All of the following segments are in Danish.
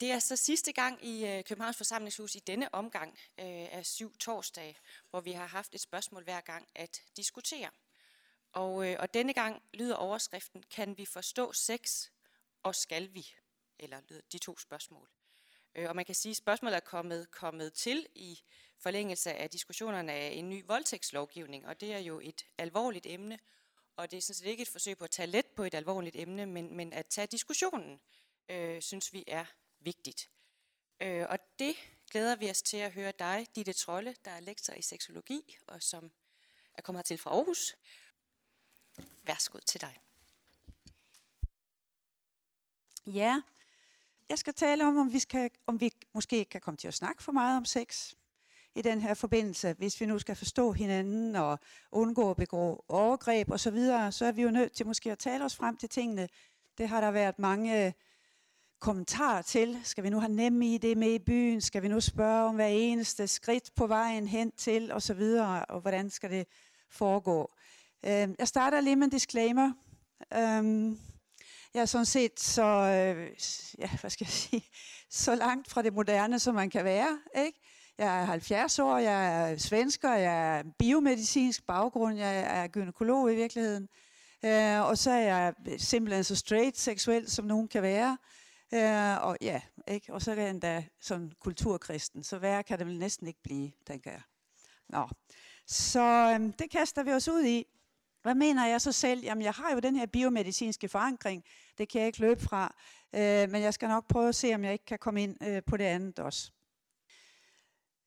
Det er så sidste gang i øh, Københavns Forsamlingshus i denne omgang øh, af syv torsdag, hvor vi har haft et spørgsmål hver gang at diskutere. Og, øh, og denne gang lyder overskriften, kan vi forstå sex, og skal vi? Eller lyder de to spørgsmål. Øh, og man kan sige, at spørgsmålet er kommet, kommet til i forlængelse af diskussionerne af en ny voldtægtslovgivning, og det er jo et alvorligt emne, og det er sådan set ikke et forsøg på at tage let på et alvorligt emne, men, men at tage diskussionen, øh, synes vi er vigtigt. Øh, og det glæder vi os til at høre dig, Ditte Trolle, der er lektor i seksologi, og som er kommet til fra Aarhus. Værsgo til dig. Ja, jeg skal tale om, om vi, skal, om vi måske kan komme til at snakke for meget om sex i den her forbindelse. Hvis vi nu skal forstå hinanden og undgå at begå overgreb osv., så, videre, så er vi jo nødt til måske at tale os frem til tingene. Det har der været mange kommentarer til. Skal vi nu have nemme i det med i byen? Skal vi nu spørge om hver eneste skridt på vejen hen til og så videre, og hvordan skal det foregå? Øhm, jeg starter lige med en disclaimer. Øhm, jeg er sådan set så, øh, ja, hvad skal jeg sige, så langt fra det moderne, som man kan være. Ikke? Jeg er 70 år, jeg er svensker, jeg er biomedicinsk baggrund, jeg er gynekolog i virkeligheden. Øh, og så er jeg simpelthen så straight seksuel, som nogen kan være. Øh, og ja, ikke? Og så er jeg endda sådan kulturkristen, så værre kan det vel næsten ikke blive, tænker jeg. Nå. Så øh, det kaster vi os ud i. Hvad mener jeg så selv? Jamen, jeg har jo den her biomedicinske forankring. Det kan jeg ikke løbe fra. Øh, men jeg skal nok prøve at se, om jeg ikke kan komme ind øh, på det andet også.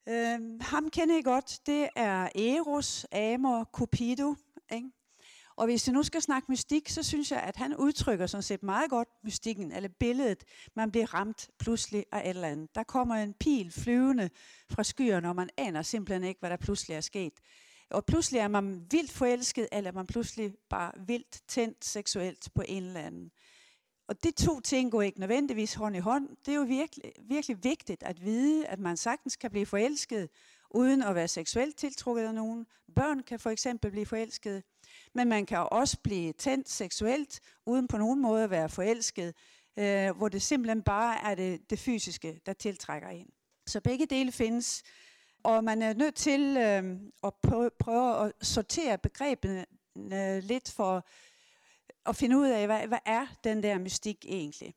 Øh, ham kender I godt. Det er Eros, Amor, Cupido. Ikke? Og hvis jeg nu skal snakke mystik, så synes jeg, at han udtrykker sådan set meget godt mystikken, eller billedet. Man bliver ramt pludselig af et eller andet. Der kommer en pil flyvende fra skyerne, og man aner simpelthen ikke, hvad der pludselig er sket. Og pludselig er man vildt forelsket, eller er man pludselig bare vildt tændt seksuelt på en eller anden. Og de to ting går ikke nødvendigvis hånd i hånd. Det er jo virkelig, virkelig vigtigt at vide, at man sagtens kan blive forelsket, uden at være seksuelt tiltrukket af nogen. Børn kan for eksempel blive forelsket, men man kan også blive tændt seksuelt, uden på nogen måde at være forelsket, øh, hvor det simpelthen bare er det, det fysiske, der tiltrækker en. Så begge dele findes, og man er nødt til øh, at prøve, prøve at sortere begrebene øh, lidt for at finde ud af, hvad, hvad er den der mystik egentlig?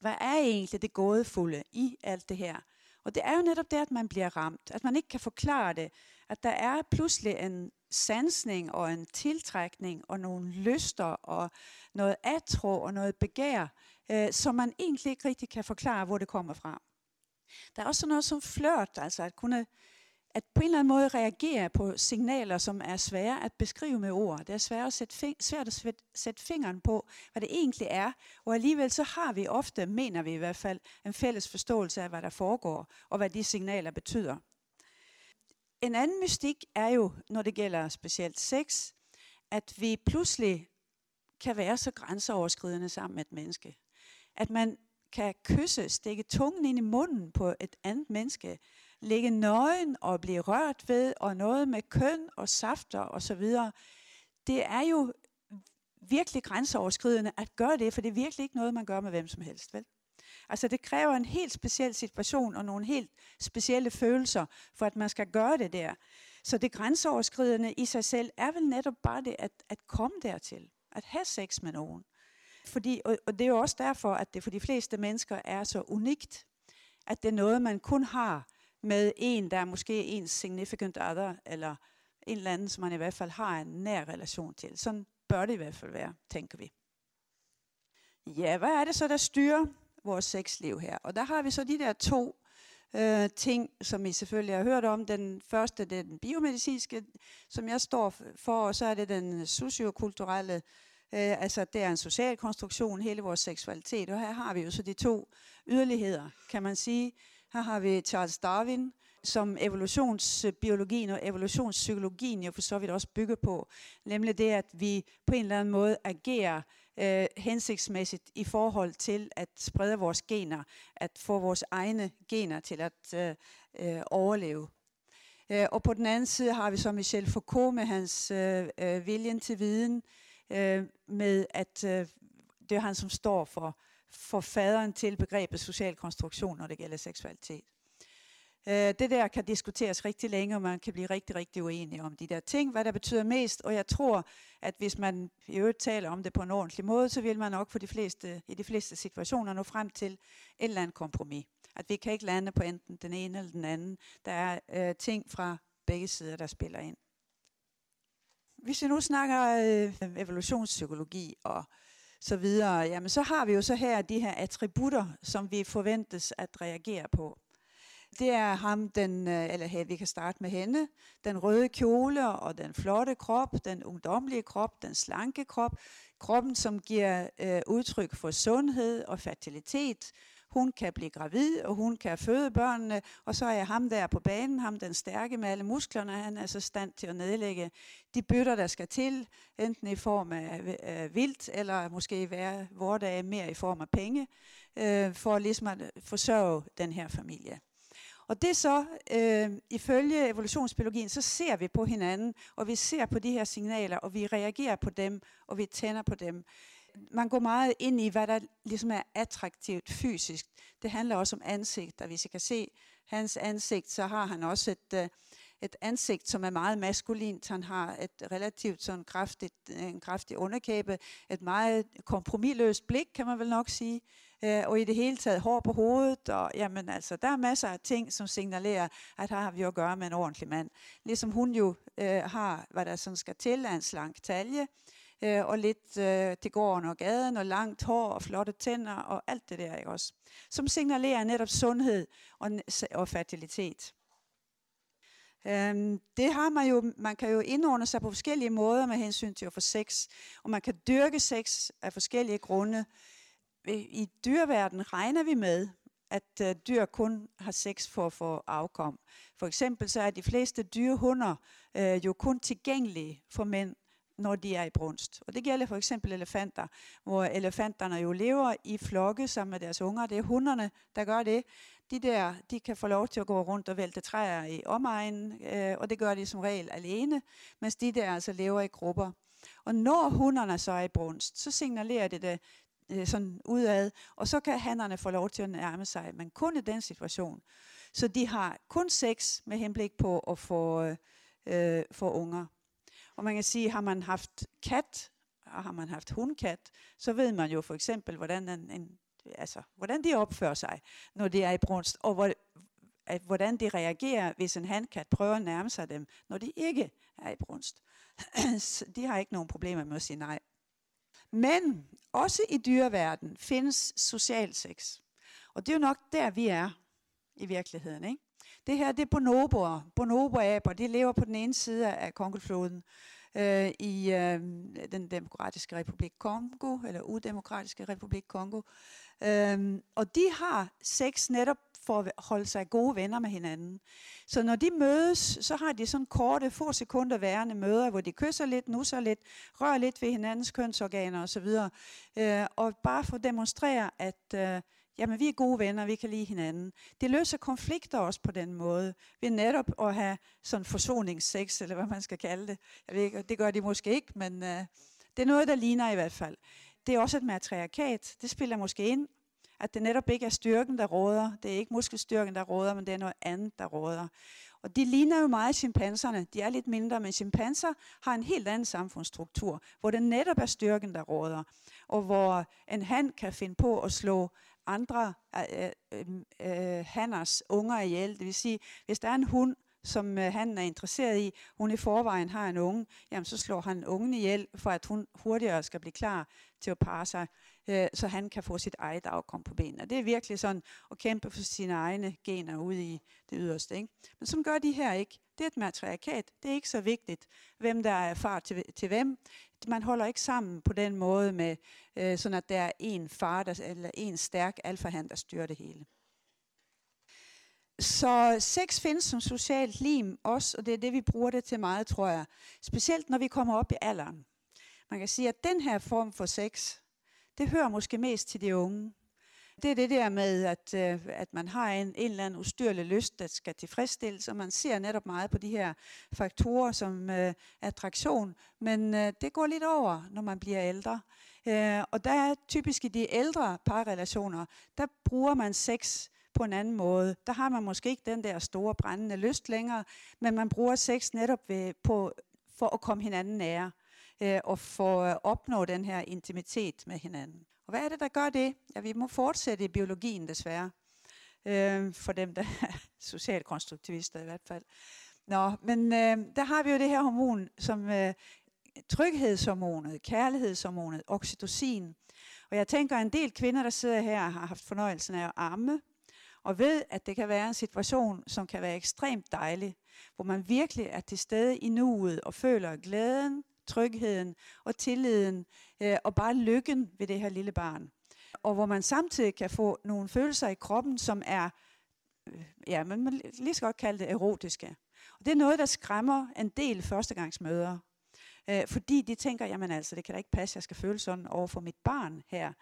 Hvad er egentlig det gådefulde i alt det her? Og det er jo netop det, at man bliver ramt, at man ikke kan forklare det, at der er pludselig en sansning og en tiltrækning og nogle lyster og noget atro og noget begær, øh, som man egentlig ikke rigtig kan forklare, hvor det kommer fra. Der er også noget som flørt, altså at kunne at på en eller anden måde reagere på signaler, som er svære at beskrive med ord. Det er svært at sætte, svært at sætte fingeren på, hvad det egentlig er. Og alligevel så har vi ofte, mener vi i hvert fald, en fælles forståelse af, hvad der foregår, og hvad de signaler betyder. En anden mystik er jo, når det gælder specielt sex, at vi pludselig kan være så grænseoverskridende sammen med et menneske. At man kan kysse, stikke tungen ind i munden på et andet menneske, ligge nøgen og blive rørt ved, og noget med køn og safter osv., det er jo virkelig grænseoverskridende at gøre det, for det er virkelig ikke noget, man gør med hvem som helst, vel? Altså det kræver en helt speciel situation og nogle helt specielle følelser, for at man skal gøre det der. Så det grænseoverskridende i sig selv er vel netop bare det at, at komme dertil. At have sex med nogen. Fordi, og, og det er jo også derfor, at det for de fleste mennesker er så unikt, at det er noget, man kun har med en, der er måske ens significant other, eller en eller anden, som man i hvert fald har en nær relation til. Sådan bør det i hvert fald være, tænker vi. Ja, hvad er det så, der styrer vores sexliv her? Og der har vi så de der to øh, ting, som I selvfølgelig har hørt om. Den første, det er den biomedicinske, som jeg står for, og så er det den sociokulturelle, øh, altså det er en social konstruktion, hele vores seksualitet. Og her har vi jo så de to yderligheder, kan man sige. Her har vi Charles Darwin, som evolutionsbiologien og evolutionspsykologien jo for så vidt også bygger på. Nemlig det, at vi på en eller anden måde agerer øh, hensigtsmæssigt i forhold til at sprede vores gener, at få vores egne gener til at øh, øh, overleve. Øh, og på den anden side har vi så Michel Foucault med hans øh, øh, viljen til viden, øh, med at øh, det er han, som står for for faderen til begrebet social konstruktion, når det gælder seksualitet. Øh, det der kan diskuteres rigtig længe, og man kan blive rigtig, rigtig uenig om de der ting, hvad der betyder mest. Og jeg tror, at hvis man i øvrigt taler om det på en ordentlig måde, så vil man nok for de fleste, i de fleste situationer nå frem til et eller andet kompromis. At vi kan ikke lande på enten den ene eller den anden. Der er øh, ting fra begge sider, der spiller ind. Hvis vi nu snakker øh, evolutionspsykologi og så videre, jamen så har vi jo så her de her attributter, som vi forventes at reagere på. Det er ham, den, øh, eller her, vi kan starte med hende, den røde kjole og den flotte krop, den ungdomlige krop, den slanke krop, kroppen, som giver øh, udtryk for sundhed og fertilitet. Hun kan blive gravid, og hun kan føde børnene, og så er ham der på banen, ham den stærke med alle musklerne, han er så stand til at nedlægge de bytter, der skal til, enten i form af øh, vildt, eller måske være hvor mere i form af penge, øh, for ligesom at øh, forsørge den her familie. Og det så, øh, ifølge evolutionsbiologien, så ser vi på hinanden, og vi ser på de her signaler, og vi reagerer på dem, og vi tænder på dem. Man går meget ind i, hvad der ligesom er attraktivt fysisk. Det handler også om ansigt, og hvis I kan se hans ansigt, så har han også et, øh, et ansigt, som er meget maskulint. Han har et relativt sådan kraftigt, øh, en kraftig underkæbe, et meget kompromilløst blik, kan man vel nok sige øh, og i det hele taget hår på hovedet, og jamen altså, der er masser af ting, som signalerer, at her har vi at gøre med en ordentlig mand. Ligesom hun jo øh, har, hvad der sådan skal til, en slank talje, øh, og lidt øh, til gården og gaden, og langt hår og flotte tænder, og alt det der, ikke også? Som signalerer netop sundhed og, og fertilitet. Øhm, det har man jo, man kan jo indordne sig på forskellige måder med hensyn til at få sex, og man kan dyrke sex af forskellige grunde i dyreverdenen regner vi med, at uh, dyr kun har sex for at få afkom. For eksempel så er de fleste dyrehunder uh, jo kun tilgængelige for mænd, når de er i brunst. Og det gælder for eksempel elefanter, hvor elefanterne jo lever i flokke sammen med deres unger. Det er hunderne, der gør det. De der, de kan få lov til at gå rundt og vælte træer i omegnen, øh, og det gør de som regel alene, mens de der altså lever i grupper. Og når hunderne så er i brunst, så signalerer det det øh, sådan udad, og så kan hannerne få lov til at nærme sig, men kun i den situation. Så de har kun sex med henblik på at få, øh, øh få unger. Og man kan sige, har man haft kat, og har man haft hundkat, så ved man jo for eksempel, hvordan, en, en, altså, hvordan de opfører sig, når de er i brunst, og hvor, at, hvordan de reagerer, hvis en handkat prøver at nærme sig dem, når de ikke er i brunst. de har ikke nogen problemer med at sige nej. Men også i dyreverden findes social sex. Og det er jo nok der, vi er i virkeligheden. Ikke? Det her det er bonoboer. Bonoboaber, de lever på den ene side af Kongofloden øh, i øh, den demokratiske republik Kongo, eller udemokratiske republik Kongo. Øh, og de har sex netop for at holde sig gode venner med hinanden. Så når de mødes, så har de sådan korte, få sekunder værende møder, hvor de kysser lidt, nusser lidt, rører lidt ved hinandens kønsorganer osv. Øh, og bare for at demonstrere, at øh, jamen, vi er gode venner, vi kan lide hinanden. Det løser konflikter også på den måde, ved netop at have sådan forsoningssex, eller hvad man skal kalde det. Jeg ved ikke, det gør de måske ikke, men øh, det er noget, der ligner i hvert fald. Det er også et matriarkat, det spiller måske ind, at det netop ikke er styrken, der råder. Det er ikke muskelstyrken, der råder, men det er noget andet, der råder. Og de ligner jo meget chimpanserne. De er lidt mindre, men chimpanser har en helt anden samfundsstruktur, hvor det netop er styrken, der råder. Og hvor en han kan finde på at slå andre øh, øh, øh, øh, hanners unger ihjel. Det vil sige, hvis der er en hund, som øh, han er interesseret i, hun i forvejen har en unge, jamen så slår han ungen ihjel, for at hun hurtigere skal blive klar til at parre sig øh, så han kan få sit eget afkom på benene. Det er virkelig sådan at kæmpe for sine egne gener ude i det yderste. Ikke? Men som gør de her ikke. Det er et matriarkat. Det er ikke så vigtigt, hvem der er far til, til hvem. Man holder ikke sammen på den måde med, øh, sådan at der er en far, der, eller en stærk alfahand, der styrer det hele. Så sex findes som socialt lim også, og det er det, vi bruger det til meget, tror jeg. Specielt når vi kommer op i alderen. Man kan sige, at den her form for sex, det hører måske mest til de unge. Det er det der med, at, øh, at man har en, en eller anden ustyrlig lyst, der skal tilfredsstilles, og man ser netop meget på de her faktorer som øh, attraktion, men øh, det går lidt over, når man bliver ældre. Øh, og der er typisk i de ældre parrelationer, der bruger man sex på en anden måde. Der har man måske ikke den der store brændende lyst længere, men man bruger sex netop ved, på, for at komme hinanden nære øh, og for at opnå den her intimitet med hinanden. Og hvad er det, der gør det? Ja, vi må fortsætte i biologien desværre. Øh, for dem, der er socialkonstruktivister i hvert fald. Nå, men øh, der har vi jo det her hormon, som øh, tryghedshormonet, kærlighedshormonet, oxytocin. Og jeg tænker, at en del kvinder, der sidder her, har haft fornøjelsen af at amme, og ved, at det kan være en situation, som kan være ekstremt dejlig, hvor man virkelig er til stede i nuet og føler glæden, trygheden og tilliden øh, og bare lykken ved det her lille barn. Og hvor man samtidig kan få nogle følelser i kroppen, som er, øh, ja, man må lige så godt kalde det erotiske. Og det er noget, der skræmmer en del førstegangsmøder. Øh, fordi de tænker, jamen altså, det kan da ikke passe, jeg skal føle sådan over for mit barn her.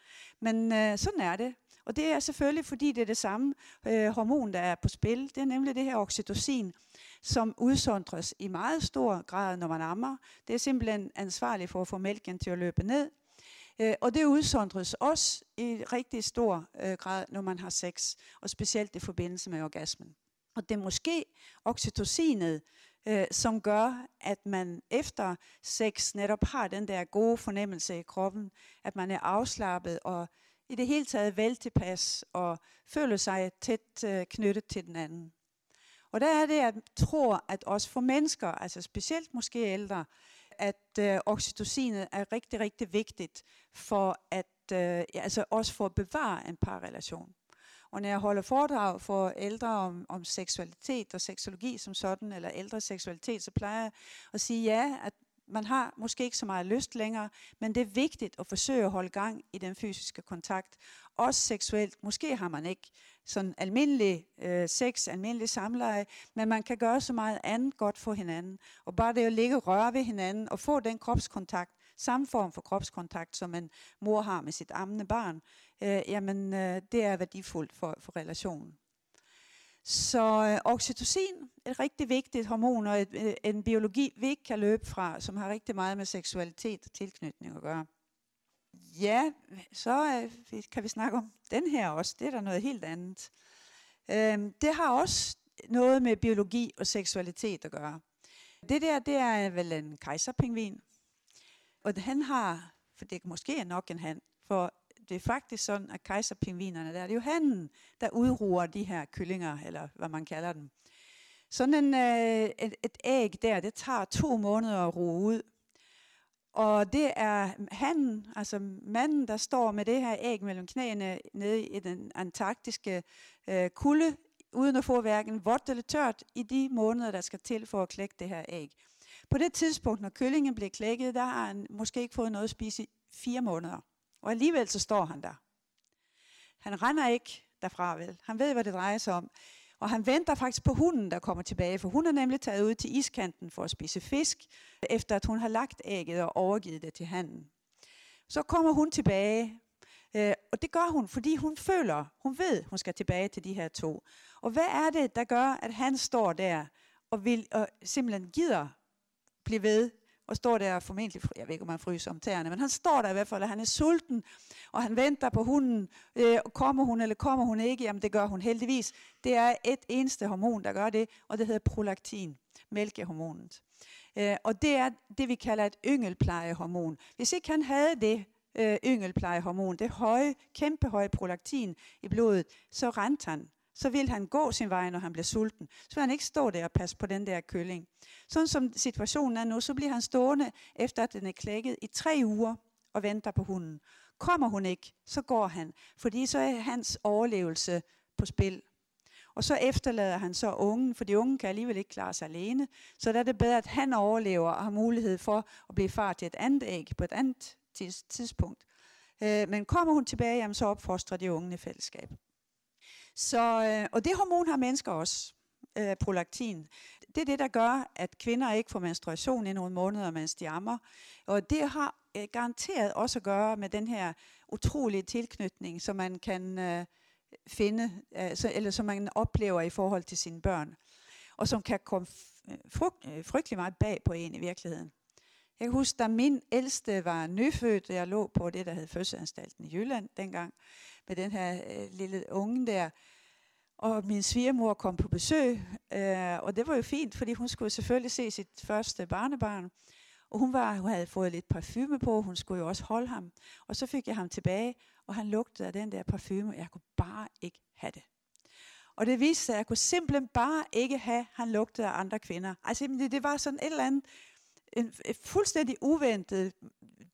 Men øh, sådan er det. Og det er selvfølgelig, fordi det er det samme øh, hormon, der er på spil. Det er nemlig det her oxytocin, som udsondres i meget stor grad, når man ammer. Det er simpelthen ansvarligt for at få mælken til at løbe ned. Øh, og det udsondres også i rigtig stor øh, grad, når man har sex, og specielt i forbindelse med orgasmen. Og det er måske oxytocinet, øh, som gør, at man efter sex netop har den der gode fornemmelse i kroppen, at man er afslappet og i det hele taget vel tilpas og føler sig tæt øh, knyttet til den anden. Og der er det, at jeg tror, at også for mennesker, altså specielt måske ældre, at øh, oxytocinet er rigtig, rigtig vigtigt for at, øh, ja, altså også for at bevare en parrelation. Og når jeg holder foredrag for ældre om, om seksualitet og seksologi som sådan, eller ældre seksualitet, så plejer jeg at sige ja, at man har måske ikke så meget lyst længere, men det er vigtigt at forsøge at holde gang i den fysiske kontakt. Også seksuelt. Måske har man ikke sådan almindelig øh, sex, almindelig samleje, men man kan gøre så meget andet godt for hinanden. Og bare det at ligge og røre ved hinanden og få den kropskontakt, samme form for kropskontakt, som en mor har med sit ammende barn, øh, jamen øh, det er værdifuldt for, for relationen. Så øh, oxytocin er et rigtig vigtigt hormon, og et, øh, en biologi, vi ikke kan løbe fra, som har rigtig meget med seksualitet og tilknytning at gøre. Ja, så øh, kan vi snakke om den her også. Det er der noget helt andet. Øh, det har også noget med biologi og seksualitet at gøre. Det der, det er vel en kejserpingvin. Og han har, for det måske er nok en han, for det er faktisk sådan, at kejserpingvinerne, der er det jo handen, der udruer de her kyllinger, eller hvad man kalder dem. Sådan en, øh, et, et æg der, det tager to måneder at ruge ud. Og det er han, altså manden, der står med det her æg mellem knæene nede i den antarktiske øh, kulde, uden at få hverken vådt eller tørt i de måneder, der skal til for at klække det her æg. På det tidspunkt, når kyllingen bliver klækket, der har han måske ikke fået noget at spise i fire måneder. Og alligevel så står han der. Han render ikke derfra vel. Han ved, hvad det drejer sig om. Og han venter faktisk på hunden, der kommer tilbage, for hun er nemlig taget ud til iskanten for at spise fisk, efter at hun har lagt ægget og overgivet det til handen. Så kommer hun tilbage, øh, og det gør hun, fordi hun føler, hun ved, hun skal tilbage til de her to. Og hvad er det, der gør, at han står der og, vil, og simpelthen gider blive ved og står der formentlig, jeg ved ikke om han fryser om tæerne, men han står der i hvert fald, og han er sulten, og han venter på hunden, øh, kommer hun eller kommer hun ikke, jamen det gør hun heldigvis. Det er et eneste hormon, der gør det, og det hedder prolaktin, mælkehormonet. Øh, og det er det, vi kalder et yngelplejehormon. Hvis ikke han havde det, øh, yngelplejehormon, det høje, kæmpe høje prolaktin i blodet, så rent han så vil han gå sin vej, når han bliver sulten. Så vil han ikke stå der og passe på den der kylling. Sådan som situationen er nu, så bliver han stående, efter at den er klækket, i tre uger og venter på hunden. Kommer hun ikke, så går han, fordi så er hans overlevelse på spil. Og så efterlader han så ungen, for de unge kan alligevel ikke klare sig alene. Så der er det bedre, at han overlever og har mulighed for at blive far til et andet æg på et andet tidspunkt. Øh, men kommer hun tilbage, jamen, så opfostrer de unge i fællesskab. Så, øh, og det hormon har mennesker også, øh, prolaktin. Det er det, der gør, at kvinder ikke får menstruation i nogle måneder, mens de ammer. Og det har øh, garanteret også at gøre med den her utrolige tilknytning, som man kan øh, finde, øh, så, eller som man oplever i forhold til sine børn. Og som kan komme øh, frygt, øh, frygtelig meget bag på en i virkeligheden. Jeg kan huske, da min ældste var nyfødt, jeg lå på det, der hed Fødselsanstalten i Jylland dengang, med den her øh, lille unge der, og min svigermor kom på besøg, øh, og det var jo fint, fordi hun skulle selvfølgelig se sit første barnebarn. Og hun, var, hun havde fået lidt parfume på, hun skulle jo også holde ham. Og så fik jeg ham tilbage, og han lugtede af den der parfume, og jeg kunne bare ikke have det. Og det viste sig, at jeg kunne simpelthen bare ikke have, han lugtede af andre kvinder. Altså det, det var sådan et eller andet, en, en fuldstændig uventet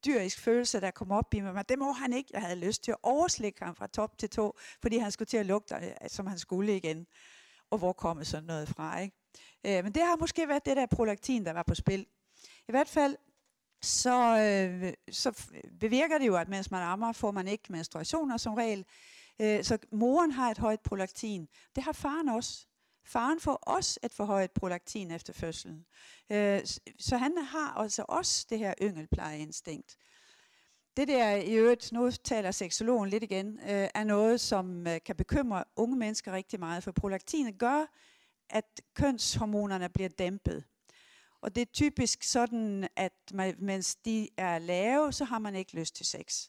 dyrisk følelse, der kom op i mig. Men det må han ikke. Jeg havde lyst til at overslikke ham fra top til to, fordi han skulle til at lugte, øh, som han skulle igen. Og hvor kom sådan noget fra, ikke? Øh, men det har måske været det der prolaktin, der var på spil. I hvert fald, så, øh, så bevirker det jo, at mens man ammer, får man ikke menstruationer som regel. Øh, så moren har et højt prolaktin. Det har faren også. Faren for os at forhøjet prolaktin efter fødslen. Øh, så han har altså også det her yngelplejeinstinkt. Det der i øvrigt, nu taler seksologen lidt igen, øh, er noget, som øh, kan bekymre unge mennesker rigtig meget, for prolaktinet gør, at kønshormonerne bliver dæmpet. Og det er typisk sådan, at man, mens de er lave, så har man ikke lyst til sex.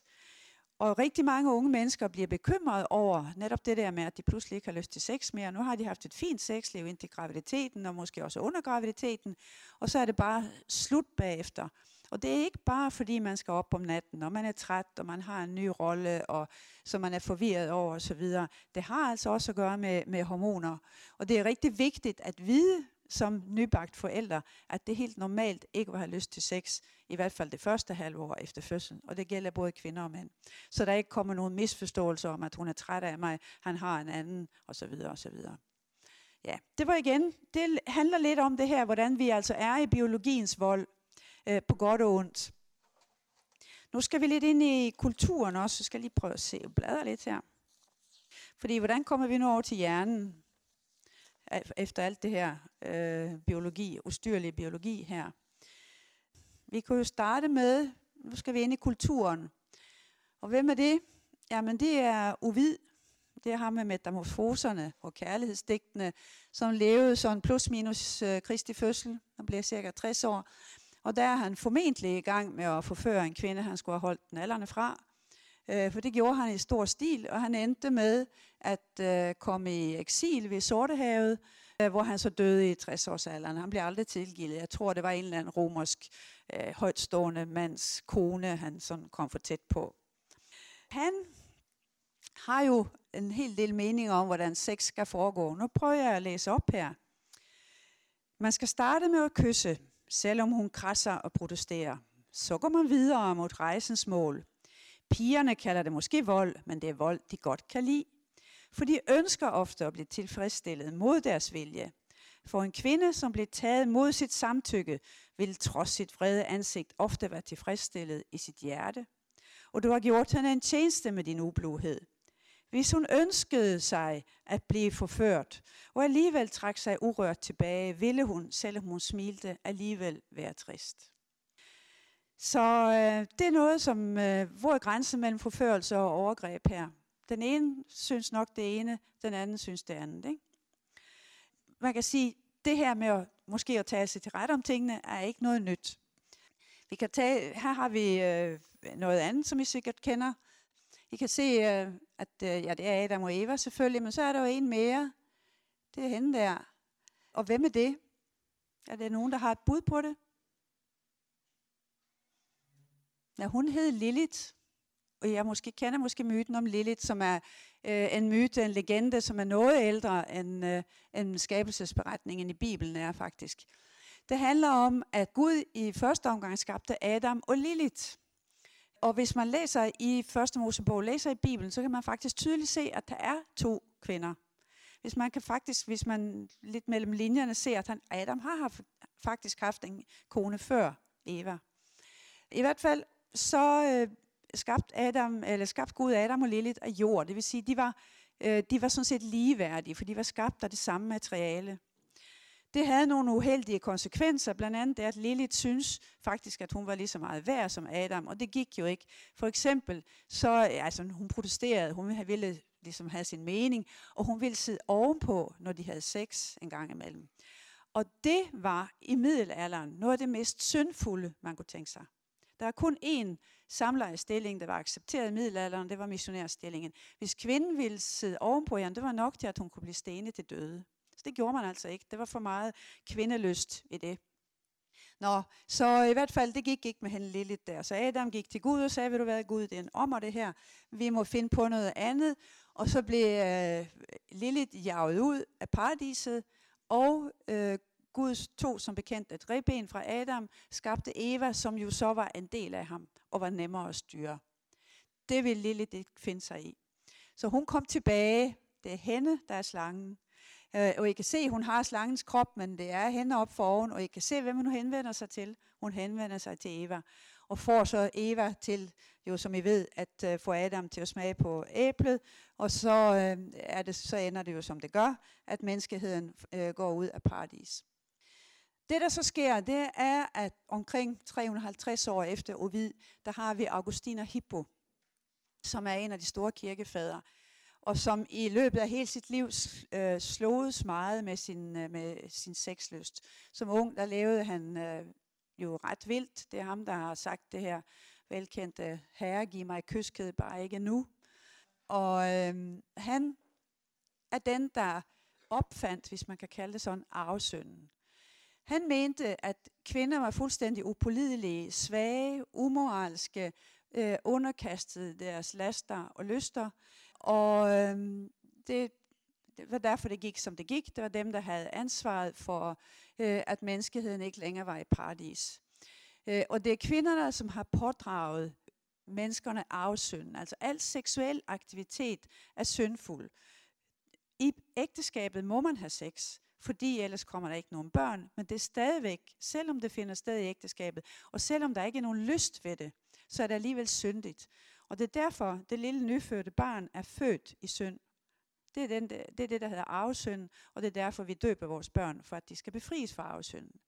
Og rigtig mange unge mennesker bliver bekymret over netop det der med, at de pludselig ikke har lyst til sex mere. Nu har de haft et fint sexliv indtil graviditeten, og måske også under graviditeten, og så er det bare slut bagefter. Og det er ikke bare fordi, man skal op om natten, og man er træt, og man har en ny rolle, og som man er forvirret over osv. Det har altså også at gøre med, med hormoner. Og det er rigtig vigtigt at vide, som nybagt forældre, at det er helt normalt ikke at have lyst til sex, i hvert fald det første halve år efter fødslen. Og det gælder både kvinder og mænd. Så der ikke kommer nogen misforståelse om, at hun er træt af mig, han har en anden, osv. osv. Ja, det var igen, det handler lidt om det her, hvordan vi altså er i biologiens vold, øh, på godt og ondt. Nu skal vi lidt ind i kulturen også, så skal jeg lige prøve at se, bladre lidt her. Fordi hvordan kommer vi nu over til hjernen? Efter alt det her øh, biologi, ustyrlige biologi her. Vi kunne jo starte med, nu skal vi ind i kulturen. Og hvem er det? Jamen det er Ovid. Det er ham med metamorfoserne og kærlighedsdigtene, som levede sådan plus minus øh, Kristi fødsel. Han blev cirka 60 år. Og der er han formentlig i gang med at forføre en kvinde, han skulle have holdt den alderne fra. Øh, for det gjorde han i stor stil, og han endte med at øh, komme i eksil ved Sortehavet, øh, hvor han så døde i 60-årsalderen. Han blev aldrig tilgivet. Jeg tror, det var en eller anden romersk øh, højtstående mands kone, han sådan kom for tæt på. Han har jo en hel del mening om, hvordan sex skal foregå. Nu prøver jeg at læse op her. Man skal starte med at kysse, selvom hun krasser og protesterer. Så går man videre mod rejsens mål. Pigerne kalder det måske vold, men det er vold, de godt kan lide. For de ønsker ofte at blive tilfredsstillet mod deres vilje. For en kvinde, som bliver taget mod sit samtykke, vil trods sit vrede ansigt ofte være tilfredsstillet i sit hjerte. Og du har gjort hende en tjeneste med din ubluhed. Hvis hun ønskede sig at blive forført, og alligevel trak sig urørt tilbage, ville hun, selvom hun smilte, alligevel være trist. Så øh, det er noget, som, øh, hvor er grænsen mellem forførelse og overgreb her? Den ene synes nok det ene, den anden synes det andet. Ikke? Man kan sige, det her med at, måske at tale sig til ret om tingene, er ikke noget nyt. Vi kan tage, her har vi øh, noget andet, som I sikkert kender. I kan se, øh, at øh, ja, det er Adam og Eva selvfølgelig, men så er der jo en mere. Det er hende der. Og hvem er det? Er der nogen, der har et bud på det? Ja, hun hed Lilith, og jeg måske kender måske myten om Lilith, som er øh, en myte, en legende, som er noget ældre end, øh, end skabelsesberetningen i Bibelen er faktisk. Det handler om, at Gud i første omgang skabte Adam og Lilith. Og hvis man læser i første Mosebog, læser i Bibelen, så kan man faktisk tydeligt se, at der er to kvinder. Hvis man kan faktisk, hvis man lidt mellem linjerne ser, at han, Adam har haft, faktisk haft en kone før Eva. I hvert fald så øh, skabte, Adam, eller skabte Gud Adam og Lilith af jord. Det vil sige, de var, øh, de var sådan set ligeværdige, for de var skabt af det samme materiale. Det havde nogle uheldige konsekvenser, blandt andet det, at Lilith synes faktisk, at hun var lige så meget værd som Adam, og det gik jo ikke. For eksempel, så, øh, altså hun protesterede, hun ville ligesom have sin mening, og hun ville sidde ovenpå, når de havde sex en gang imellem. Og det var i middelalderen noget af det mest syndfulde, man kunne tænke sig. Der er kun én samlejestilling, der var accepteret i middelalderen, det var missionærstillingen. Hvis kvinden ville sidde ovenpå hende, det var nok til, at hun kunne blive stenet til døde. Så det gjorde man altså ikke. Det var for meget kvindelyst i det. Nå, så i hvert fald, det gik ikke med hende Lilith der. Så Adam gik til Gud og sagde, vil du være Gud, det er en ommer det her. Vi må finde på noget andet. Og så blev øh, Lilith jaget ud af paradiset, og øh, Gud tog som bekendt et reben fra Adam, skabte Eva, som jo så var en del af ham, og var nemmere at styre. Det ville Lilith ikke finde sig i. Så hun kom tilbage. Det er hende, der er slangen. Øh, og I kan se, hun har slangens krop, men det er hende op for og I kan se, hvem hun henvender sig til. Hun henvender sig til Eva, og får så Eva til, jo som I ved, at uh, få Adam til at smage på æblet, og så, uh, er det, så ender det jo som det gør, at menneskeheden uh, går ud af paradis. Det der så sker, det er, at omkring 350 år efter Ovid, der har vi Augustiner Hippo, som er en af de store kirkefader og som i løbet af hele sit liv øh, sloges meget med sin, øh, med sin sexlyst. Som ung, der levede han øh, jo ret vildt. Det er ham, der har sagt det her velkendte, herre, giv mig kyskhed, bare ikke nu. Og øh, han er den, der opfandt, hvis man kan kalde det sådan, arvesynden. Han mente, at kvinder var fuldstændig upålidelige, svage, umoralske, øh, underkastede deres laster og lyster, og øh, det, det var derfor, det gik, som det gik. Det var dem, der havde ansvaret for, øh, at menneskeheden ikke længere var i paradis. Øh, og det er kvinderne, som har pådraget menneskerne arvesynden. Altså al seksuel aktivitet er syndfuld. I ægteskabet må man have sex, fordi ellers kommer der ikke nogen børn, men det er stadigvæk, selvom det finder sted i ægteskabet, og selvom der ikke er nogen lyst ved det, så er det alligevel syndigt. Og det er derfor, det lille nyfødte barn er født i synd. Det er, den, det er det, der hedder arvesynden, og det er derfor, vi døber vores børn, for at de skal befries fra arvesynden.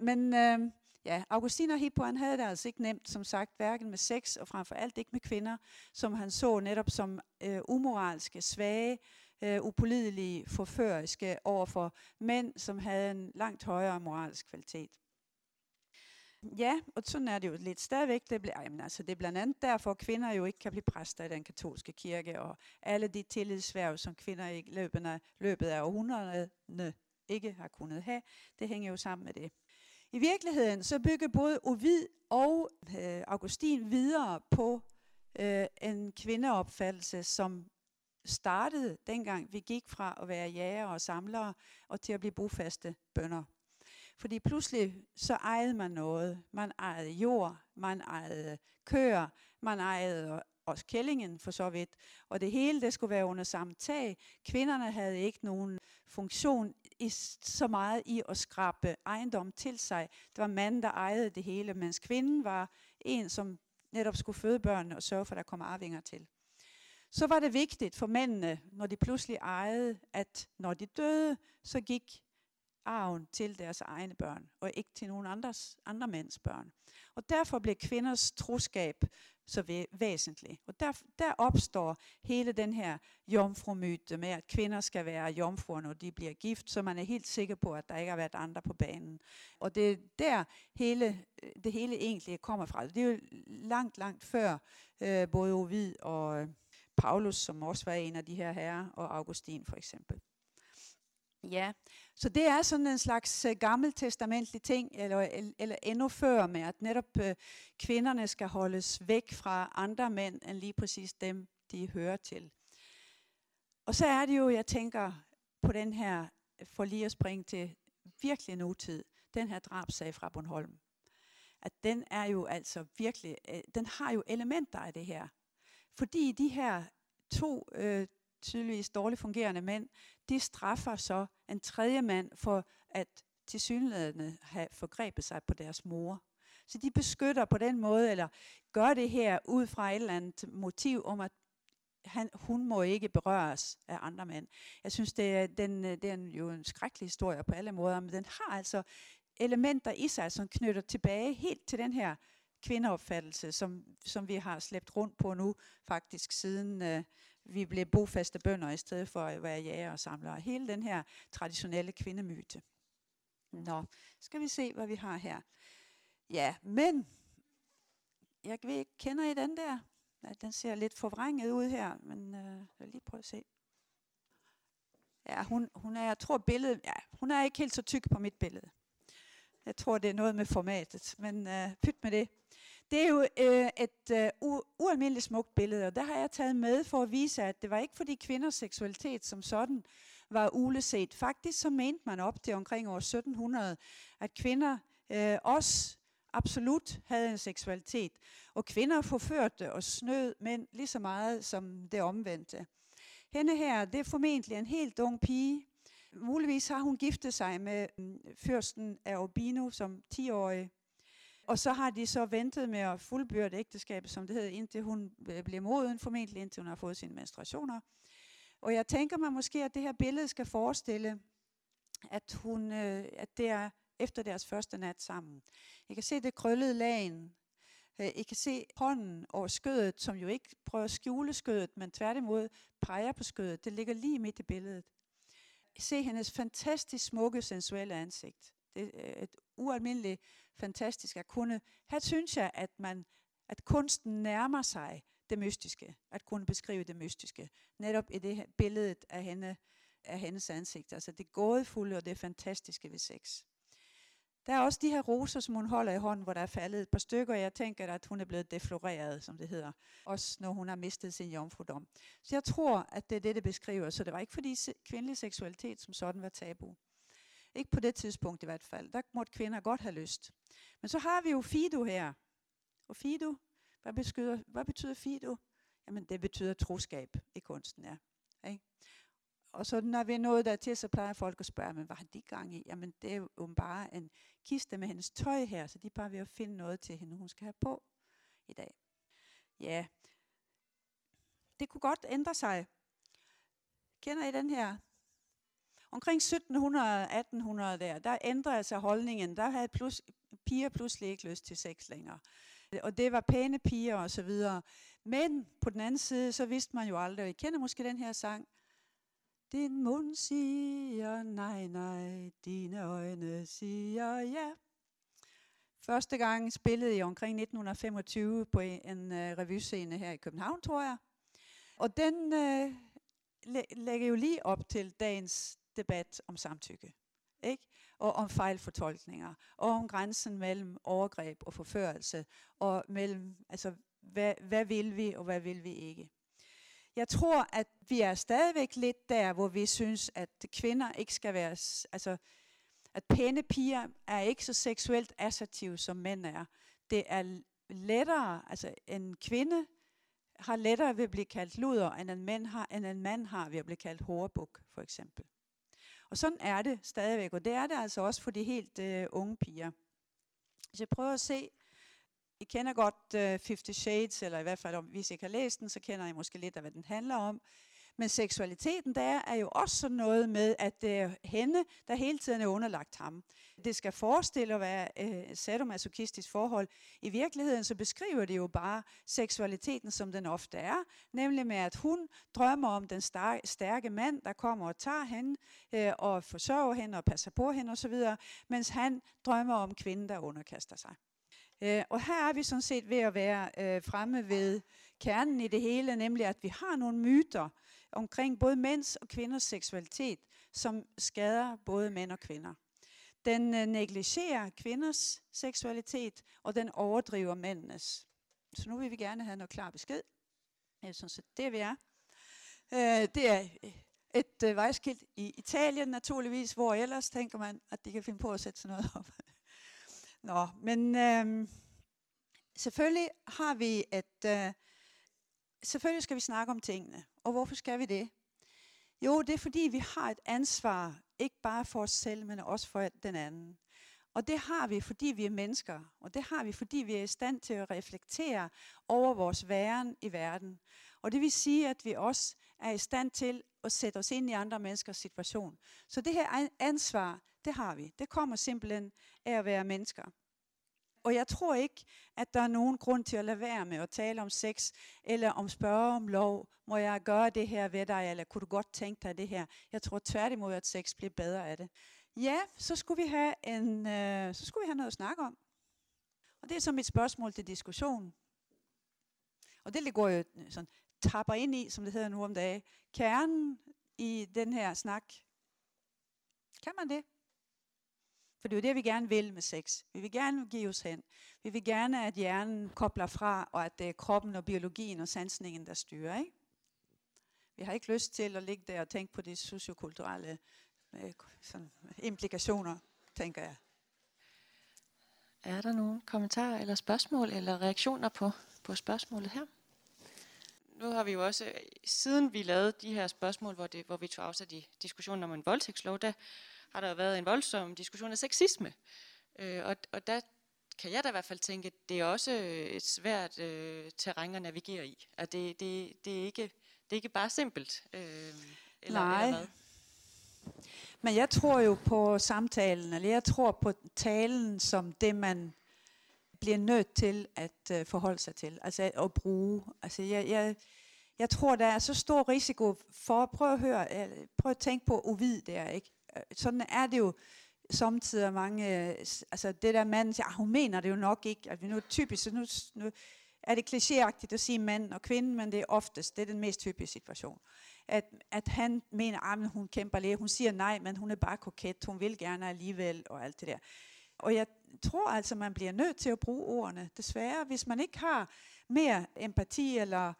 Men øh, ja, Augustin og Hippo, han havde det altså ikke nemt, som sagt, hverken med sex, og frem for alt ikke med kvinder, som han så netop som øh, umoralske, svage, øh, upålidelige, forføriske overfor mænd, som havde en langt højere moralsk kvalitet. Ja, og sådan er det jo lidt stadigvæk. Det, bliver, jamen, altså, det er blandt andet derfor, at kvinder jo ikke kan blive præster i den katolske kirke, og alle de tillidsværv, som kvinder i løbet af, løbet af århundrederne ikke har kunnet have, det hænger jo sammen med det. I virkeligheden så bygger både Ovid og øh, Augustin videre på øh, en kvindeopfattelse, som startede dengang vi gik fra at være jæger og samlere og til at blive bofaste bønder. Fordi pludselig så ejede man noget. Man ejede jord, man ejede køer, man ejede også kællingen for så vidt. Og det hele det skulle være under samme tag. Kvinderne havde ikke nogen funktion i, så meget i at skrabe ejendom til sig. Det var manden, der ejede det hele, mens kvinden var en, som netop skulle føde børnene og sørge for, at der kom arvinger til. Så var det vigtigt for mændene, når de pludselig ejede, at når de døde, så gik arven til deres egne børn, og ikke til nogen andres, andre mænds børn. Og derfor blev kvinders troskab så væsentlig. Og der, der opstår hele den her jomfrumyte med, at kvinder skal være jomfruer, når de bliver gift, så man er helt sikker på, at der ikke har været andre på banen. Og det er der hele, det hele egentlig kommer fra. Det er jo langt, langt før øh, både Ovid og Paulus, som også var en af de her herrer, og Augustin for eksempel. Ja, så det er sådan en slags uh, gammeltestamentlig ting, eller, eller endnu før med, at netop uh, kvinderne skal holdes væk fra andre mænd, end lige præcis dem, de hører til. Og så er det jo, jeg tænker på den her, for lige at springe til virkelig nutid, den her drabsag fra Bornholm. At den er jo altså virkelig, uh, den har jo elementer af det her. Fordi de her to øh, tydeligvis dårligt fungerende mænd, de straffer så en tredje mand for at tilsyneladende have forgrebet sig på deres mor. Så de beskytter på den måde, eller gør det her ud fra et eller andet motiv om, at han, hun må ikke berøres af andre mænd. Jeg synes, det er, den, øh, det er jo en skrækkelig historie på alle måder, men den har altså elementer i sig, som knytter tilbage helt til den her kvindeopfattelse, som, som vi har slæbt rundt på nu, faktisk siden øh, vi blev bofaste bønder i stedet for at være jæger og samlere. Hele den her traditionelle kvindemyte. Nå, skal vi se, hvad vi har her. Ja, men jeg ved ikke, kender I den der? Ja, den ser lidt forvrænget ud her, men øh, jeg vil lige prøve at se. Ja, hun, hun er, jeg tror billedet, ja, hun er ikke helt så tyk på mit billede. Jeg tror, det er noget med formatet, men øh, pyt med det. Det er jo øh, et øh, u- ualmindeligt smukt billede, og der har jeg taget med for at vise, at det var ikke fordi kvinders seksualitet som sådan var uleset. Faktisk så mente man op til omkring år 1700, at kvinder øh, også absolut havde en seksualitet. Og kvinder forførte og snød mænd lige så meget som det omvendte. Hende her, det er formentlig en helt ung pige. Muligvis har hun giftet sig med mm, fyrsten af Urbino som 10-årig. Og så har de så ventet med at fuldbyrde ægteskabet, som det hedder, indtil hun øh, bliver moden, formentlig indtil hun har fået sine menstruationer. Og jeg tænker mig måske, at det her billede skal forestille, at, hun, øh, at det er efter deres første nat sammen. I kan se det krøllede lagen. Øh, I kan se hånden over skødet, som jo ikke prøver at skjule skødet, men tværtimod peger på skødet. Det ligger lige midt i billedet. Se hendes fantastisk smukke, sensuelle ansigt. Det er et ualmindeligt fantastisk at kunne. Her synes jeg, at, man, at kunsten nærmer sig det mystiske. At kunne beskrive det mystiske. Netop i det her billede af, hende, af hendes ansigt. Altså det gådefulde og det fantastiske ved sex. Der er også de her roser, som hun holder i hånden, hvor der er faldet et par stykker. Jeg tænker, at hun er blevet defloreret, som det hedder. Også når hun har mistet sin jomfrudom. Så jeg tror, at det er det, det beskriver. Så det var ikke fordi kvindelig seksualitet som sådan var tabu. Ikke på det tidspunkt i hvert fald. Der måtte kvinder godt have lyst. Men så har vi jo Fido her. Og Fido, hvad, betyder, hvad betyder Fido? Jamen det betyder troskab i kunsten, ja. Ikke? Og så når vi er nået dertil, så plejer folk at spørge, men hvad har de gang i? Jamen det er jo bare en kiste med hendes tøj her, så de er bare ved at finde noget til hende, hun skal have på i dag. Ja, det kunne godt ændre sig. Kender I den her? Omkring 1700-1800 der, der ændrede sig holdningen. Der havde plus, piger pludselig ikke lyst til sex længere. Og det var pæne piger og så videre. Men på den anden side, så vidste man jo aldrig, I kender måske den her sang, din mund siger nej, nej, dine øjne siger ja. Første gang spillede jeg omkring 1925 på en uh, revyscene her i København, tror jeg. Og den uh, lægger jo lige op til dagens debat om samtykke. Ikke? Og om fejlfortolkninger, og om grænsen mellem overgreb og forførelse, og mellem, altså, hvad, hvad vil vi, og hvad vil vi ikke. Jeg tror, at vi er stadigvæk lidt der, hvor vi synes, at kvinder ikke skal være... Altså, at pæne piger er ikke så seksuelt assertive, som mænd er. Det er lettere, altså en kvinde har lettere ved at blive kaldt luder, end en mænd har, end en mand har ved at blive kaldt hårbuk, for eksempel. Og sådan er det stadigvæk, og det er det altså også for de helt øh, unge piger. Hvis jeg prøver at se i kender godt uh, Fifty Shades, eller i hvert fald, om, hvis I ikke har læst den, så kender I måske lidt af, hvad den handler om. Men seksualiteten der er jo også sådan noget med, at det er hende, der hele tiden er underlagt ham. Det skal forestille at være øh, sadomasochistisk forhold. I virkeligheden så beskriver det jo bare seksualiteten, som den ofte er. Nemlig med, at hun drømmer om den stærke mand, der kommer og tager hende øh, og forsørger hende og passer på hende osv., mens han drømmer om kvinden, der underkaster sig. Øh, og her er vi sådan set ved at være øh, fremme ved kernen i det hele, nemlig at vi har nogle myter omkring både mænds og kvinders seksualitet, som skader både mænd og kvinder. Den øh, negligerer kvinders seksualitet, og den overdriver mændenes. Så nu vil vi gerne have noget klar besked. Jeg synes, at det vi er. Øh, det er øh, et øh, vejskilt i Italien naturligvis, hvor ellers tænker man, at de kan finde på at sætte sådan noget op. Nå, men øh, selvfølgelig har vi et... Øh, selvfølgelig skal vi snakke om tingene. Og hvorfor skal vi det? Jo, det er fordi, vi har et ansvar, ikke bare for os selv, men også for den anden. Og det har vi, fordi vi er mennesker. Og det har vi, fordi vi er i stand til at reflektere over vores væren i verden. Og det vil sige, at vi også er i stand til at sætte os ind i andre menneskers situation. Så det her ansvar, det har vi. Det kommer simpelthen af at være mennesker. Og jeg tror ikke, at der er nogen grund til at lade være med at tale om sex, eller om spørge om lov. Må jeg gøre det her ved dig, eller kunne du godt tænke dig det her? Jeg tror tværtimod, at sex bliver bedre af det. Ja, så skulle vi have en, øh, så skulle vi have noget at snakke om. Og det er så mit spørgsmål til diskussion. Og det går jo sådan, tapper ind i, som det hedder nu om dagen, kernen i den her snak. Kan man det? For det er jo det, vi gerne vil med sex. Vi vil gerne give os hen. Vi vil gerne, at hjernen kobler fra, og at det er kroppen og biologien og sansningen, der styrer. Ikke? Vi har ikke lyst til at ligge der og tænke på de sociokulturelle øh, sådan, implikationer, tænker jeg. Er der nogle kommentarer eller spørgsmål eller reaktioner på, på spørgsmålet her? Nu har vi jo også, siden vi lavede de her spørgsmål, hvor, det, hvor vi tog afsat i diskussionen om en voldtægtslov, der har der været en voldsom diskussion af sexisme. Øh, og, og der kan jeg da i hvert fald tænke, at det er også et svært øh, terræn at navigere i. At det, det, det, er ikke, det er ikke bare simpelt. Øh, eller, Nej. Eller hvad? Men jeg tror jo på samtalen, eller jeg tror på talen som det, man bliver nødt til at uh, forholde sig til, altså at bruge. Altså jeg, jeg, jeg tror, der er så stor risiko for, prøv at høre, prøv at tænke på uvid der, ikke? Øh, sådan er det jo samtidig mange, øh, altså det der mand siger, ah, hun mener det jo nok ikke, altså nu typisk, nu, nu er det klichéagtigt at sige mand og kvinde, men det er oftest, det er den mest typiske situation. At, at han mener, at ah, hun kæmper lidt, hun siger nej, men hun er bare koket, hun vil gerne alligevel, og alt det der. Og jeg tror altså, man bliver nødt til at bruge ordene, desværre, hvis man ikke har mere empati eller,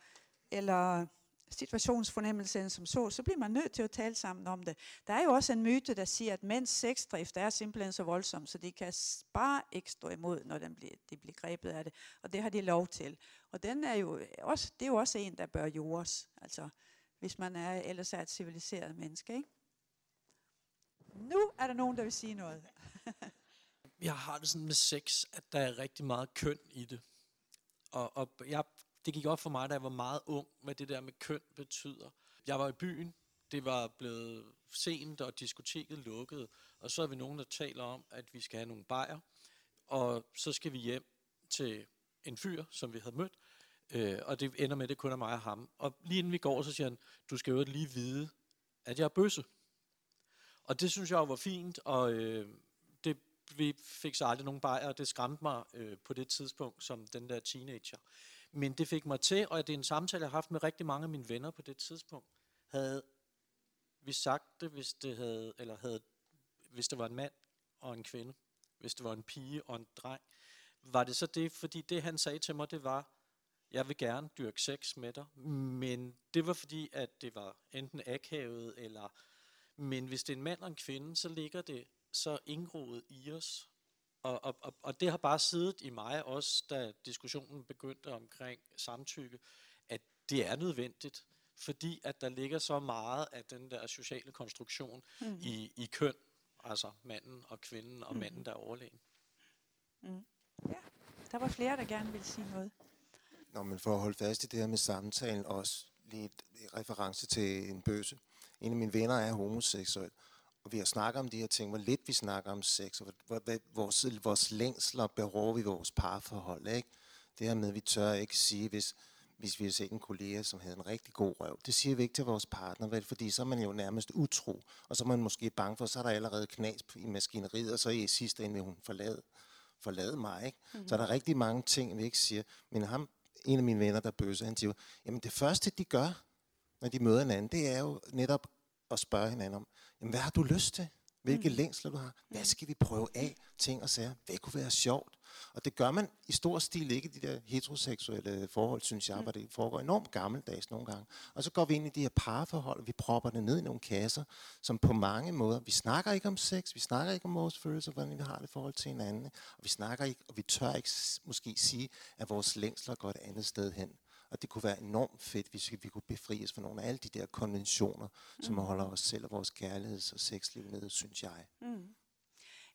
eller situationsfornemmelsen som så, så bliver man nødt til at tale sammen om det. Der er jo også en myte, der siger, at mænds sexdrift er simpelthen så voldsom, så de kan bare ikke stå imod, når de bliver, de bliver grebet af det. Og det har de lov til. Og den er jo øh, også, det er jo også en, der bør jordes, altså, hvis man er, ellers er et civiliseret menneske. Ikke? Nu er der nogen, der vil sige noget. jeg har det sådan med sex, at der er rigtig meget køn i det. Og, og jeg det gik op for mig, da jeg var meget ung, hvad det der med køn betyder. Jeg var i byen, det var blevet sent, og diskoteket lukkede, og så er vi nogen, der taler om, at vi skal have nogle bajer, og så skal vi hjem til en fyr, som vi havde mødt, øh, og det ender med, at det kun er mig og ham. Og lige inden vi går, så siger han, du skal jo lige vide, at jeg er bøsse. Og det synes jeg var fint, og øh, det, vi fik så aldrig nogen bajer, og det skræmte mig øh, på det tidspunkt som den der teenager. Men det fik mig til, og det er en samtale, jeg har haft med rigtig mange af mine venner på det tidspunkt, havde vi sagt det, hvis det havde, eller havde, hvis det var en mand og en kvinde, hvis det var en pige og en dreng, var det så det, fordi det han sagde til mig, det var, jeg vil gerne dyrke sex med dig, men det var fordi, at det var enten akavet, eller, men hvis det er en mand og en kvinde, så ligger det så indgroet i os, og, og, og, og det har bare siddet i mig også, da diskussionen begyndte omkring samtykke, at det er nødvendigt, fordi at der ligger så meget af den der sociale konstruktion mm. i, i køn, altså manden og kvinden og mm. manden, der er overlegen. Mm. Ja, der var flere, der gerne ville sige noget. Nå, men for at holde fast i det her med samtalen, også lige et reference til en bøse. En af mine venner er homoseksuel, og vi har snakket om de her ting, hvor lidt vi snakker om sex, og hvor, hvor, vores, vores længsler beror vi vores parforhold. Ikke? Det her med, at vi tør ikke sige, hvis, hvis vi har set en kollega, som havde en rigtig god røv. Det siger vi ikke til vores partner, vel? fordi så er man jo nærmest utro, og så er man måske bange for, så er der allerede knas i maskineriet, og så i sidste ende vil hun forlade, forlade mig. Ikke? Mm-hmm. Så er der rigtig mange ting, vi ikke siger. Men ham, en af mine venner, der bøser, han siger, jamen det første, de gør, når de møder hinanden, det er jo netop at spørge hinanden om, jamen, hvad har du lyst til? Hvilke mm. længsler du har? Hvad skal vi prøve af? Ting og sager. Hvad kunne være sjovt? Og det gør man i stor stil ikke i de der heteroseksuelle forhold, synes jeg, mm. hvor det foregår enormt gammeldags nogle gange. Og så går vi ind i de her parforhold, og vi propper det ned i nogle kasser, som på mange måder, vi snakker ikke om sex, vi snakker ikke om vores følelser, hvordan vi har det i forhold til hinanden, og vi snakker ikke, og vi tør ikke måske sige, at vores længsler går et andet sted hen. Og det kunne være enormt fedt, hvis vi kunne befri os fra nogle af alle de der konventioner, mm. som holder os selv og vores kærligheds- og sexliv nede, synes jeg. Mm.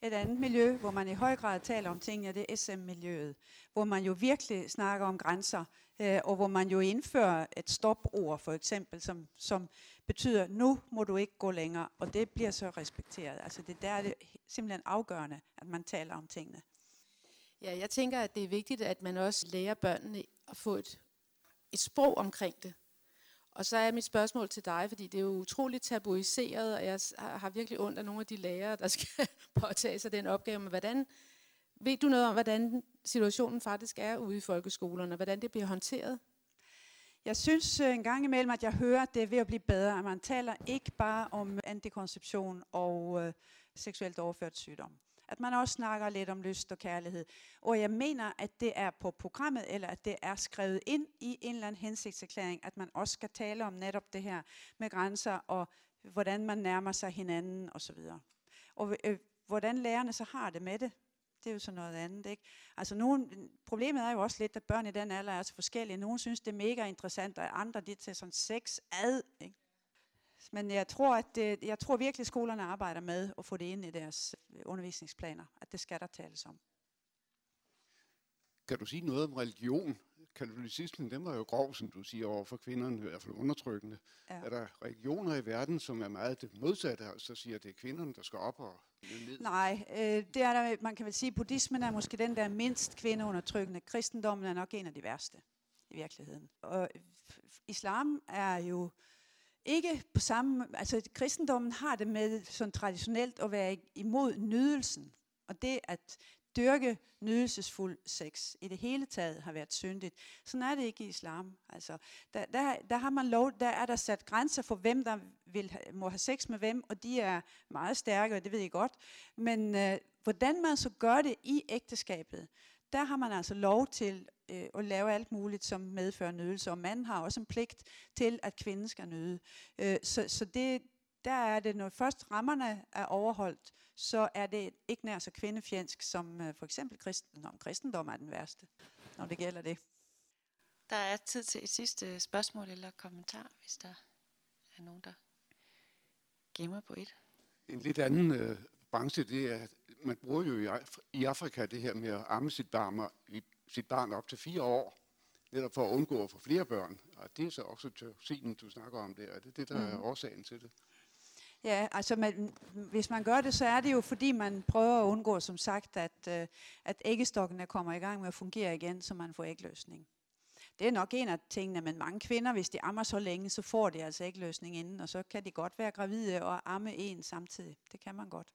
Et andet miljø, hvor man i høj grad taler om tingene, det er SM-miljøet, hvor man jo virkelig snakker om grænser, øh, og hvor man jo indfører et stopord for eksempel, som, som betyder, nu må du ikke gå længere, og det bliver så respekteret. Altså det der er det simpelthen afgørende, at man taler om tingene. Ja, jeg tænker, at det er vigtigt, at man også lærer børnene at få et et sprog omkring det. Og så er mit spørgsmål til dig, fordi det er jo utroligt tabuiseret, og jeg har virkelig ondt af nogle af de lærere, der skal påtage sig den opgave. Men hvordan, ved du noget om, hvordan situationen faktisk er ude i folkeskolerne, og hvordan det bliver håndteret? Jeg synes øh, en gang imellem, at jeg hører, at det er ved at blive bedre, at man taler ikke bare om antikonception og øh, seksuelt overført sygdom. At man også snakker lidt om lyst og kærlighed. Og jeg mener, at det er på programmet, eller at det er skrevet ind i en eller anden hensigtserklæring, at man også skal tale om netop det her med grænser og hvordan man nærmer sig hinanden osv. Og øh, hvordan lærerne så har det med det, det er jo så noget andet. Ikke? Altså nogen, problemet er jo også lidt, at børn i den alder er så forskellige. Nogle synes, det er mega interessant, og andre de til sådan sex ad. Ikke? Men jeg tror, at det, jeg tror virkelig, at skolerne arbejder med at få det ind i deres undervisningsplaner, at det skal der tales om. Kan du sige noget om religion? Katolicismen, den var jo grov, som du siger, over for kvinderne, i hvert fald undertrykkende. Ja. Er der religioner i verden, som er meget det modsatte, og så siger, at det er kvinderne, der skal op og ned? Nej, øh, det er der, man kan vel sige, at buddhismen er måske den, der er mindst kvindeundertrykkende. Kristendommen er nok en af de værste i virkeligheden. Og islam er jo ikke på samme, altså kristendommen har det med sådan traditionelt at være imod nydelsen. Og det at dyrke nydelsesfuld sex i det hele taget har været syndigt. Sådan er det ikke i islam. Altså, der, der, der, har man lov, der er der sat grænser for, hvem der vil må have sex med hvem, og de er meget stærke, og det ved I godt. Men øh, hvordan man så gør det i ægteskabet, der har man altså lov til øh, at lave alt muligt, som medfører nydelse, og manden har også en pligt til, at kvinden skal nyde. Øh, så så det, der er det, når først rammerne er overholdt, så er det ikke nær så kvindefjendsk, som øh, for eksempel kristendom. Kristendom er den værste, når det gælder det. Der er tid til et sidste spørgsmål eller kommentar, hvis der er nogen, der gemmer på et. En lidt anden øh, branche, det er, man bruger jo i, i Afrika det her med at amme sit barn, sit barn op til fire år, netop for at undgå at få flere børn. Og det er så også toxinen, du snakker om der. Er det det, der mm. er årsagen til det? Ja, altså man, hvis man gør det, så er det jo fordi man prøver at undgå, som sagt, at, øh, at æggestokkene kommer i gang med at fungere igen, så man får ægløsning. Det er nok en af tingene, men mange kvinder, hvis de ammer så længe, så får de altså ægløsning inden, og så kan de godt være gravide og amme en samtidig. Det kan man godt.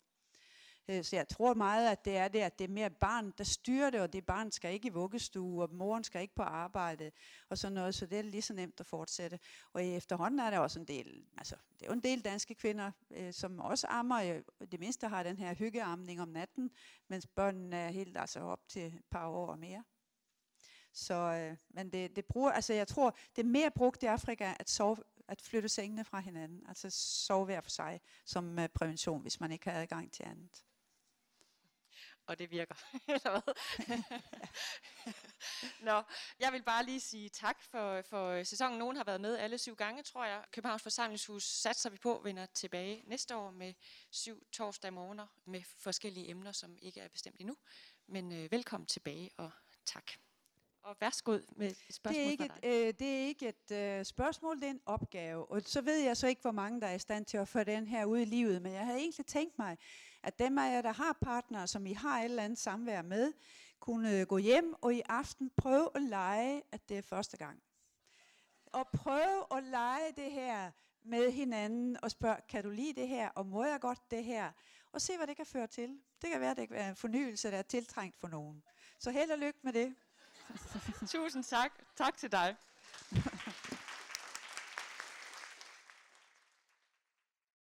Øh, så jeg tror meget, at det er det, at det er mere barn, der styrer det, og det barn skal ikke i vuggestue, og moren skal ikke på arbejde, og sådan noget, så det er lige så nemt at fortsætte. Og efterhånden er der også en del, altså det er jo en del danske kvinder, øh, som også ammer, øh, det mindste har den her hyggeamning om natten, mens børnene er helt altså op til et par år og mere. Så, øh, men det, det bruger, altså jeg tror, det er mere brugt i Afrika at sove, at flytte sengene fra hinanden, altså sove hver for sig som øh, prævention, hvis man ikke har adgang til andet og det virker. Nå, jeg vil bare lige sige tak for, for sæsonen. Nogen har været med alle syv gange, tror jeg. Københavns Forsamlingshus satser vi på, vender tilbage næste år med syv torsdag morgener med forskellige emner, som ikke er bestemt endnu. Men øh, velkommen tilbage, og tak. Og værsgo med spørgsmål det er ikke et, øh, det er ikke et øh, spørgsmål, det er en opgave. Og så ved jeg så ikke, hvor mange der er i stand til at få den her ud i livet. Men jeg havde egentlig tænkt mig, at dem af jer, der har partnere, som I har et eller andet samvær med, kunne øh, gå hjem og i aften prøve at lege, at det er første gang. Og prøve at lege det her med hinanden og spørge, kan du lide det her, og må jeg godt det her? Og se, hvad det kan føre til. Det kan være, at det kan være en fornyelse, der er tiltrængt for nogen. Så held og lykke med det. Tusind tak. Tak til dig.